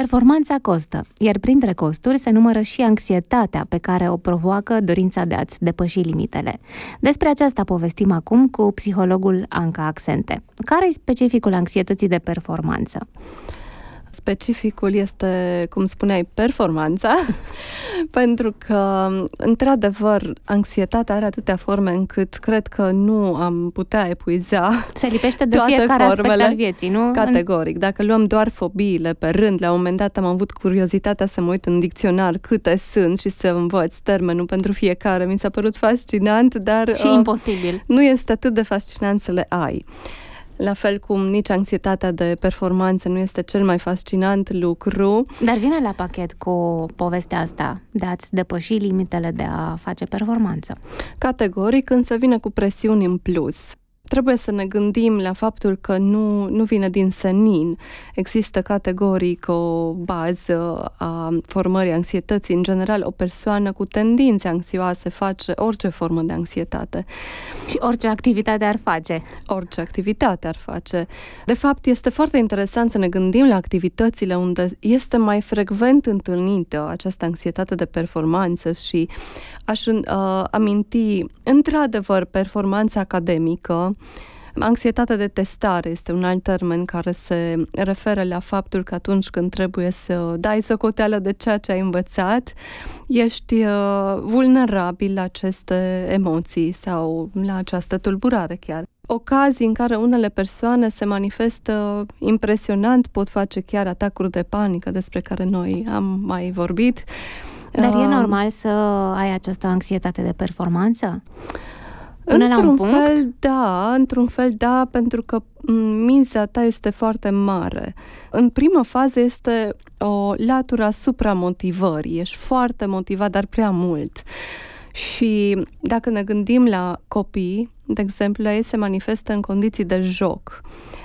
Performanța costă, iar printre costuri se numără și anxietatea pe care o provoacă dorința de a-ți depăși limitele. Despre aceasta povestim acum cu psihologul Anca Accente. Care e specificul anxietății de performanță? Specificul este, cum spuneai, performanța, pentru că, într-adevăr, anxietatea are atâtea forme încât cred că nu am putea epuiza Se lipește de fiecare aspect al vieții, nu? Categoric. Dacă luăm doar fobiile pe rând, la un moment dat am avut curiozitatea să mă uit în dicționar câte sunt și să învăț termenul pentru fiecare. Mi s-a părut fascinant, dar... Și uh, imposibil. Nu este atât de fascinant să le ai. La fel cum nici anxietatea de performanță nu este cel mai fascinant lucru. Dar vine la pachet cu povestea asta de a-ți depăși limitele de a face performanță. Categoric, însă vine cu presiuni în plus trebuie să ne gândim la faptul că nu, nu vine din senin. Există categoric o bază a formării anxietății. În general, o persoană cu tendințe anxioase face orice formă de anxietate. Și orice activitate ar face. Orice activitate ar face. De fapt, este foarte interesant să ne gândim la activitățile unde este mai frecvent întâlnită această anxietate de performanță și aș uh, aminti, într-adevăr, performanța academică, Anxietatea de testare este un alt termen care se referă la faptul că atunci când trebuie să dai socoteală de ceea ce ai învățat, ești uh, vulnerabil la aceste emoții sau la această tulburare chiar. Ocazii în care unele persoane se manifestă impresionant, pot face chiar atacuri de panică despre care noi am mai vorbit. Dar e normal să ai această anxietate de performanță? Până într-un la un punct? fel, da, într-un fel, da, pentru că miza ta este foarte mare. În prima fază este o latură asupra motivării. Ești foarte motivat, dar prea mult. Și dacă ne gândim la copii, de exemplu, ei se manifestă în condiții de joc.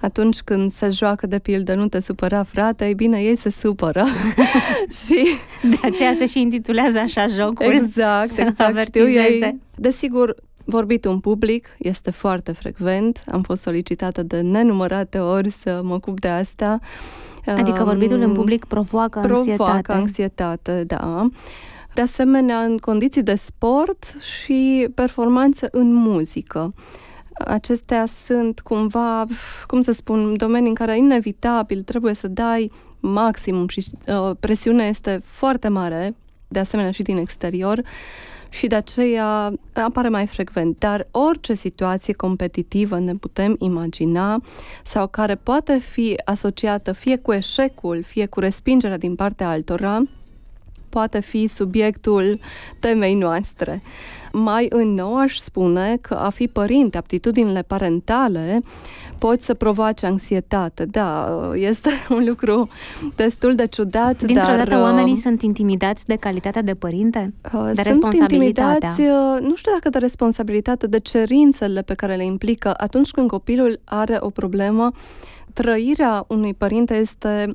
Atunci când se joacă de pildă, nu te supăra, frate, ei bine, ei se supără. și de aceea se și intitulează așa jocul. Exact, exact. Știu, ei, desigur, Vorbit în public este foarte frecvent. Am fost solicitată de nenumărate ori să mă ocup de asta. Adică vorbitul în public provoacă anxietate. Provoacă anxietate, da. De asemenea, în condiții de sport și performanță în muzică. Acestea sunt cumva, cum să spun, domenii în care inevitabil trebuie să dai maximum și uh, presiunea este foarte mare, de asemenea și din exterior și de aceea apare mai frecvent. Dar orice situație competitivă ne putem imagina sau care poate fi asociată fie cu eșecul, fie cu respingerea din partea altora, poate fi subiectul temei noastre. Mai în nou aș spune că a fi părinte, aptitudinile parentale pot să provoace anxietate. Da, este un lucru destul de ciudat. Dintr-o dar, dată oamenii uh, sunt intimidați de calitatea de părinte? Uh, de responsabilitatea? Uh, nu știu dacă de responsabilitate, de cerințele pe care le implică atunci când copilul are o problemă. Trăirea unui părinte este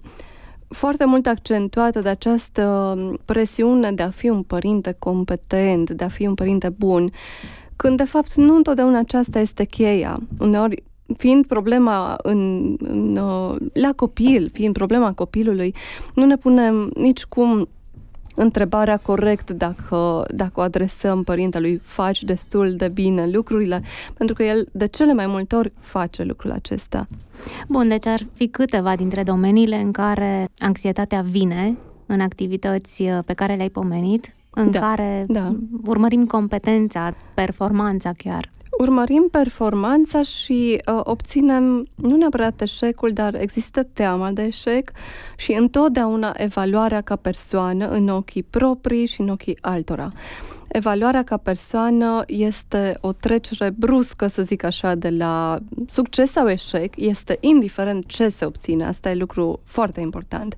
foarte mult accentuată de această presiune de a fi un părinte competent, de a fi un părinte bun, când de fapt nu întotdeauna aceasta este cheia. Uneori fiind problema în, în, la copil, fiind problema copilului, nu ne punem nici cum întrebarea corect dacă, dacă o adresăm părintelui, faci destul de bine lucrurile, pentru că el de cele mai multe ori face lucrul acesta. Bun, deci ar fi câteva dintre domeniile în care anxietatea vine în activități uh, pe care le-ai pomenit, în da, care da. urmărim competența, performanța chiar urmărim performanța și uh, obținem nu neapărat eșecul, dar există teama de eșec și întotdeauna evaluarea ca persoană în ochii proprii și în ochii altora. Evaluarea ca persoană este o trecere bruscă, să zic așa, de la succes sau eșec, este indiferent ce se obține, asta e lucru foarte important.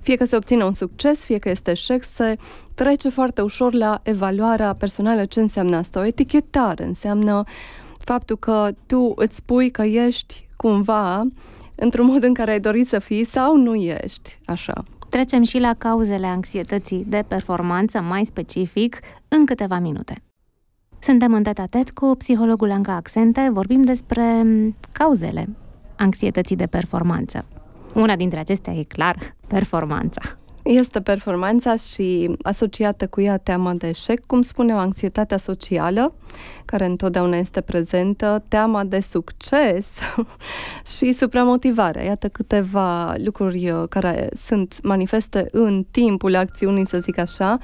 Fie că se obține un succes, fie că este eșec, se trece foarte ușor la evaluarea personală. Ce înseamnă asta? O etichetare înseamnă faptul că tu îți spui că ești cumva într-un mod în care ai dorit să fii sau nu ești așa. Trecem și la cauzele anxietății de performanță, mai specific, în câteva minute. Suntem în tet cu psihologul Anca Accente, vorbim despre cauzele anxietății de performanță. Una dintre acestea e clar performanța. Este performanța și asociată cu ea teama de eșec, cum spuneau, anxietatea socială, care întotdeauna este prezentă, teama de succes și supramotivarea. Iată câteva lucruri uh, care sunt manifeste în timpul acțiunii, să zic așa.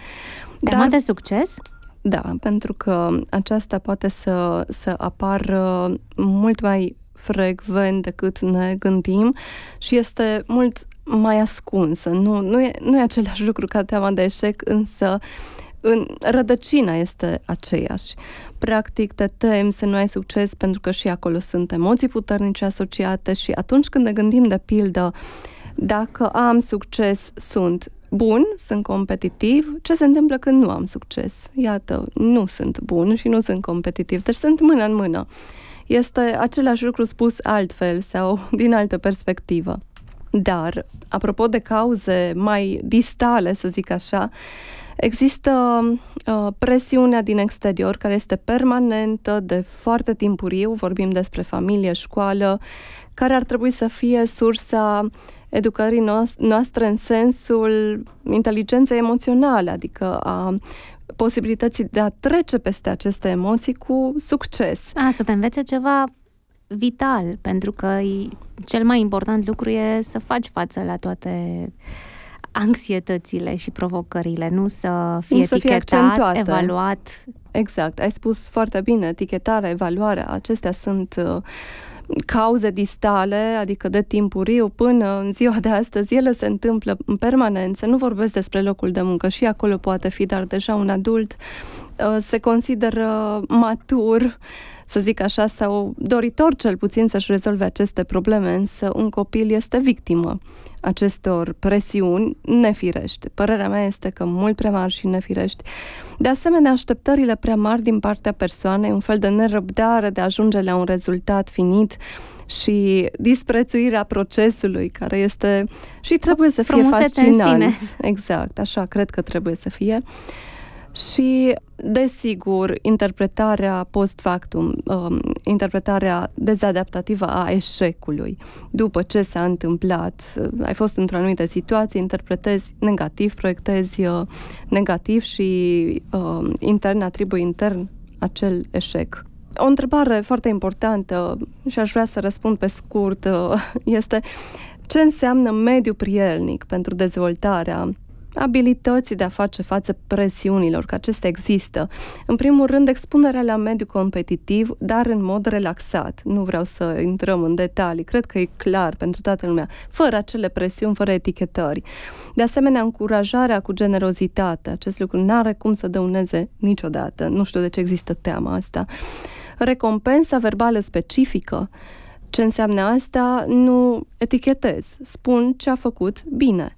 Teama Dar, de succes? Da, pentru că aceasta poate să, să apară mult mai frecvent decât ne gândim și este mult mai ascunsă. Nu, nu, e, nu e același lucru ca teama de eșec, însă în rădăcina este aceeași. Practic, te temi să nu ai succes pentru că și acolo sunt emoții puternice asociate și atunci când ne gândim de pildă dacă am succes, sunt bun, sunt competitiv, ce se întâmplă când nu am succes? Iată, nu sunt bun și nu sunt competitiv, deci sunt mână în mână. Este același lucru spus altfel sau din altă perspectivă. Dar, apropo de cauze mai distale, să zic așa, există uh, presiunea din exterior care este permanentă de foarte timpuriu, vorbim despre familie, școală, care ar trebui să fie sursa educării noastre în sensul inteligenței emoționale, adică a posibilității de a trece peste aceste emoții cu succes. A, să te învețe ceva vital, pentru că cel mai important lucru e să faci față la toate anxietățile și provocările, nu să fie nu să etichetat, fie evaluat. Exact, ai spus foarte bine, etichetarea, evaluarea, acestea sunt uh, cauze distale, adică de timpuriu până în ziua de astăzi, ele se întâmplă în permanență. Nu vorbesc despre locul de muncă, și acolo poate fi, dar deja un adult uh, se consideră matur să zic așa, sau doritor cel puțin să-și rezolve aceste probleme, însă un copil este victimă acestor presiuni nefirești. Părerea mea este că mult prea mari și nefirești. De asemenea, așteptările prea mari din partea persoanei, un fel de nerăbdare de a ajunge la un rezultat finit, și disprețuirea procesului, care este și trebuie să fie fascinant. Exact, așa cred că trebuie să fie. Și Desigur, interpretarea post factum, um, interpretarea dezadaptativă a eșecului. După ce s-a întâmplat, uh, ai fost într-o anumită situație, interpretezi negativ, proiectezi uh, negativ și uh, intern atribui intern acel eșec. O întrebare foarte importantă și aș vrea să răspund pe scurt uh, este ce înseamnă mediu prielnic pentru dezvoltarea abilității de a face față presiunilor, că acestea există. În primul rând, expunerea la mediu competitiv, dar în mod relaxat. Nu vreau să intrăm în detalii, cred că e clar pentru toată lumea, fără acele presiuni, fără etichetări. De asemenea, încurajarea cu generozitate. Acest lucru nu are cum să dăuneze niciodată. Nu știu de ce există teama asta. Recompensa verbală specifică. Ce înseamnă asta? Nu etichetez. Spun ce a făcut bine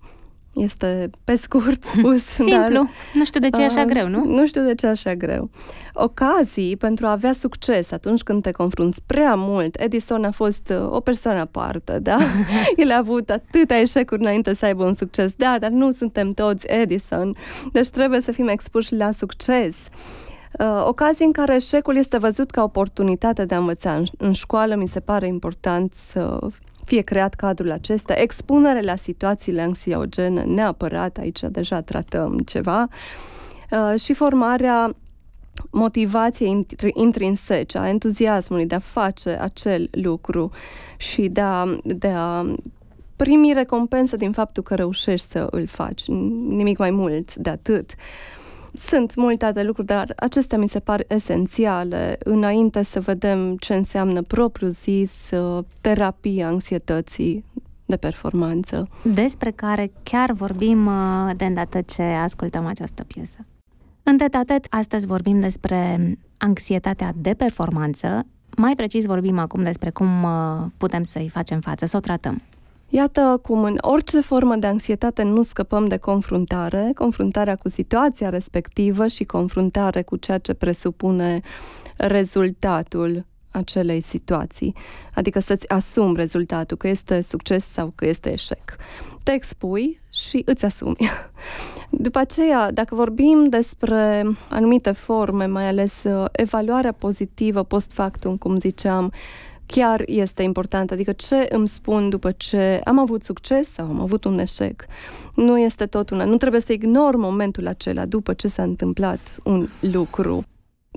este pe scurt spus. Simplu. Dar, nu știu de ce e așa greu, nu? Nu știu de ce e așa greu. Ocazii pentru a avea succes atunci când te confrunți prea mult. Edison a fost uh, o persoană aparte, da? El a avut atâtea eșecuri înainte să aibă un succes. Da, dar nu suntem toți Edison. Deci trebuie să fim expuși la succes. Uh, ocazii în care eșecul este văzut ca oportunitate de a învăța. În, în școală mi se pare important să fie creat cadrul acesta, expunere la situațiile anxiogene, neapărat, aici deja tratăm ceva, uh, și formarea motivației intrinsece, a entuziasmului de a face acel lucru și de a, de a primi recompensă din faptul că reușești să îl faci, nimic mai mult de atât. Uh, sunt multe alte lucruri, dar acestea mi se par esențiale înainte să vedem ce înseamnă propriu-zis uh, terapia anxietății de performanță. Despre care chiar vorbim uh, de îndată ce ascultăm această piesă. În tetatet, astăzi vorbim despre anxietatea de performanță. Mai precis vorbim acum despre cum uh, putem să-i facem față, să o tratăm. Iată cum în orice formă de anxietate nu scăpăm de confruntare, confruntarea cu situația respectivă și confruntare cu ceea ce presupune rezultatul acelei situații, adică să-ți asumi rezultatul, că este succes sau că este eșec. Te expui și îți asumi. După aceea, dacă vorbim despre anumite forme, mai ales uh, evaluarea pozitivă post factum, cum ziceam, chiar este important, adică ce îmi spun după ce am avut succes sau am avut un eșec. Nu este tot una, nu trebuie să ignor momentul acela după ce s-a întâmplat un lucru.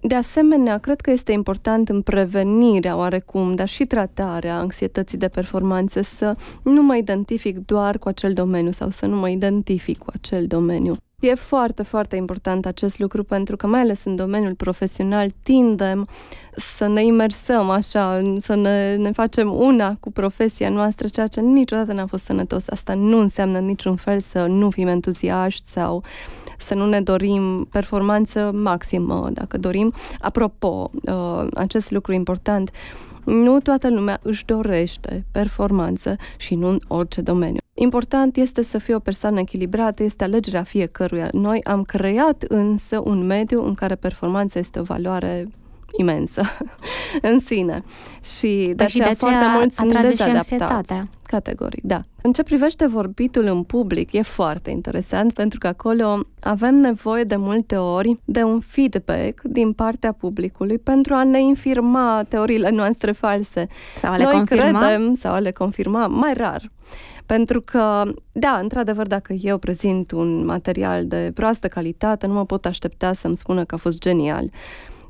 De asemenea, cred că este important în prevenirea oarecum, dar și tratarea anxietății de performanță să nu mă identific doar cu acel domeniu sau să nu mă identific cu acel domeniu. E foarte, foarte important acest lucru pentru că mai ales în domeniul profesional tindem să ne imersăm așa, să ne, ne facem una cu profesia noastră, ceea ce niciodată n-a fost sănătos. Asta nu înseamnă niciun fel să nu fim entuziaști sau să nu ne dorim performanță maximă, dacă dorim. Apropo, uh, acest lucru important, nu toată lumea își dorește performanță și nu în orice domeniu. Important este să fie o persoană echilibrată, este alegerea fiecăruia. Noi am creat însă un mediu în care performanța este o valoare imensă în sine. Și de, și de aceea foarte mulți sunt dezadaptați. Categoric, da. În ce privește vorbitul în public, e foarte interesant pentru că acolo avem nevoie de multe ori de un feedback din partea publicului pentru a ne infirma teoriile noastre false. Sau a le Noi confirma? credem, sau a le confirma, mai rar. Pentru că, da, într-adevăr, dacă eu prezint un material de proastă calitate, nu mă pot aștepta să-mi spună că a fost genial.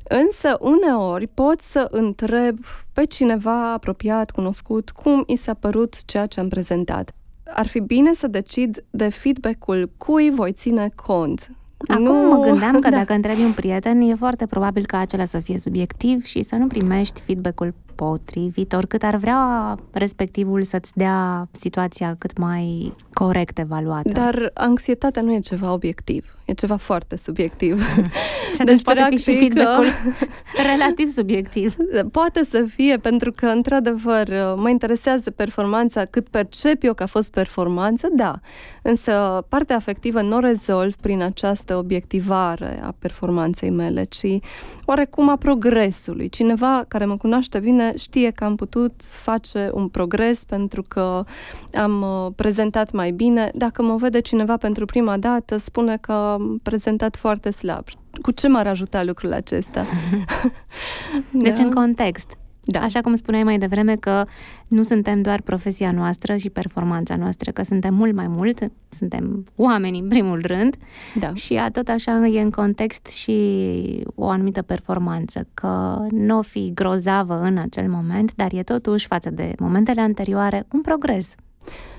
Însă, uneori pot să întreb pe cineva apropiat, cunoscut, cum i s-a părut ceea ce am prezentat. Ar fi bine să decid de feedback-ul cui voi ține cont. Acum nu... mă gândeam că da. dacă întrebi un prieten, e foarte probabil ca acela să fie subiectiv și să nu primești feedback-ul potrivit, oricât ar vrea respectivul să-ți dea situația cât mai corect evaluată. Dar anxietatea nu e ceva obiectiv, e ceva foarte subiectiv. și deci poate fi și feedback-ul relativ subiectiv. Poate să fie, pentru că, într-adevăr, mă interesează performanța, cât percep eu că a fost performanță, da. Însă partea afectivă nu o rezolv prin această obiectivare a performanței mele, ci oarecum a progresului. Cineva care mă cunoaște bine știe că am putut face un progres pentru că am uh, prezentat mai bine. Dacă mă vede cineva pentru prima dată, spune că am prezentat foarte slab. Cu ce m-ar ajuta lucrul acesta? deci, da? în context, da. Așa cum spuneai mai devreme că nu suntem doar profesia noastră și performanța noastră, că suntem mult mai mult, suntem oameni în primul rând da. și a, tot așa e în context și o anumită performanță, că nu o fi grozavă în acel moment, dar e totuși față de momentele anterioare un progres.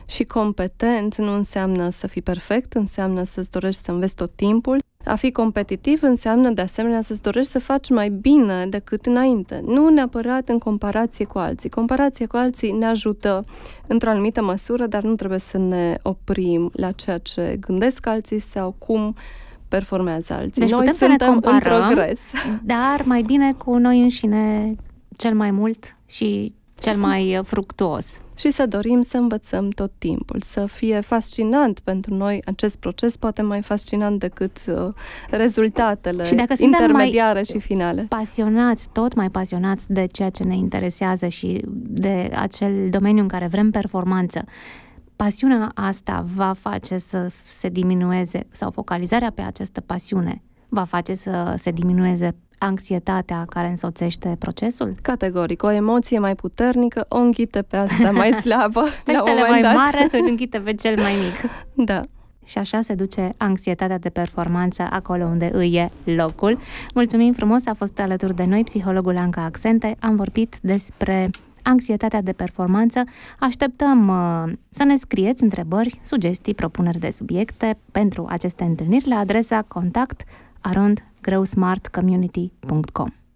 Și competent nu înseamnă să fii perfect, înseamnă să-ți dorești să înveți tot timpul. A fi competitiv înseamnă de asemenea să-ți dorești să faci mai bine decât înainte. Nu neapărat în comparație cu alții. Comparație cu alții ne ajută într-o anumită măsură, dar nu trebuie să ne oprim la ceea ce gândesc alții sau cum performează alții. Deci noi putem suntem să ne comparăm, în progres. dar mai bine cu noi înșine cel mai mult și cel mai fructuos și să dorim să învățăm tot timpul, să fie fascinant pentru noi acest proces, poate mai fascinant decât uh, rezultatele și dacă intermediare și finale. Pasionați, tot mai pasionați de ceea ce ne interesează și de acel domeniu în care vrem performanță, pasiunea asta va face să se diminueze sau focalizarea pe această pasiune va face să se diminueze anxietatea care însoțește procesul? Categoric. O emoție mai puternică o înghite pe asta mai slabă. Peștele mai dat. mare îl înghite pe cel mai mic. Da. Și așa se duce anxietatea de performanță acolo unde îi e locul. Mulțumim frumos, a fost alături de noi psihologul Anca Accente. Am vorbit despre anxietatea de performanță. Așteptăm uh, să ne scrieți întrebări, sugestii, propuneri de subiecte pentru aceste întâlniri la adresa contact arondgrowsmartcommunity.com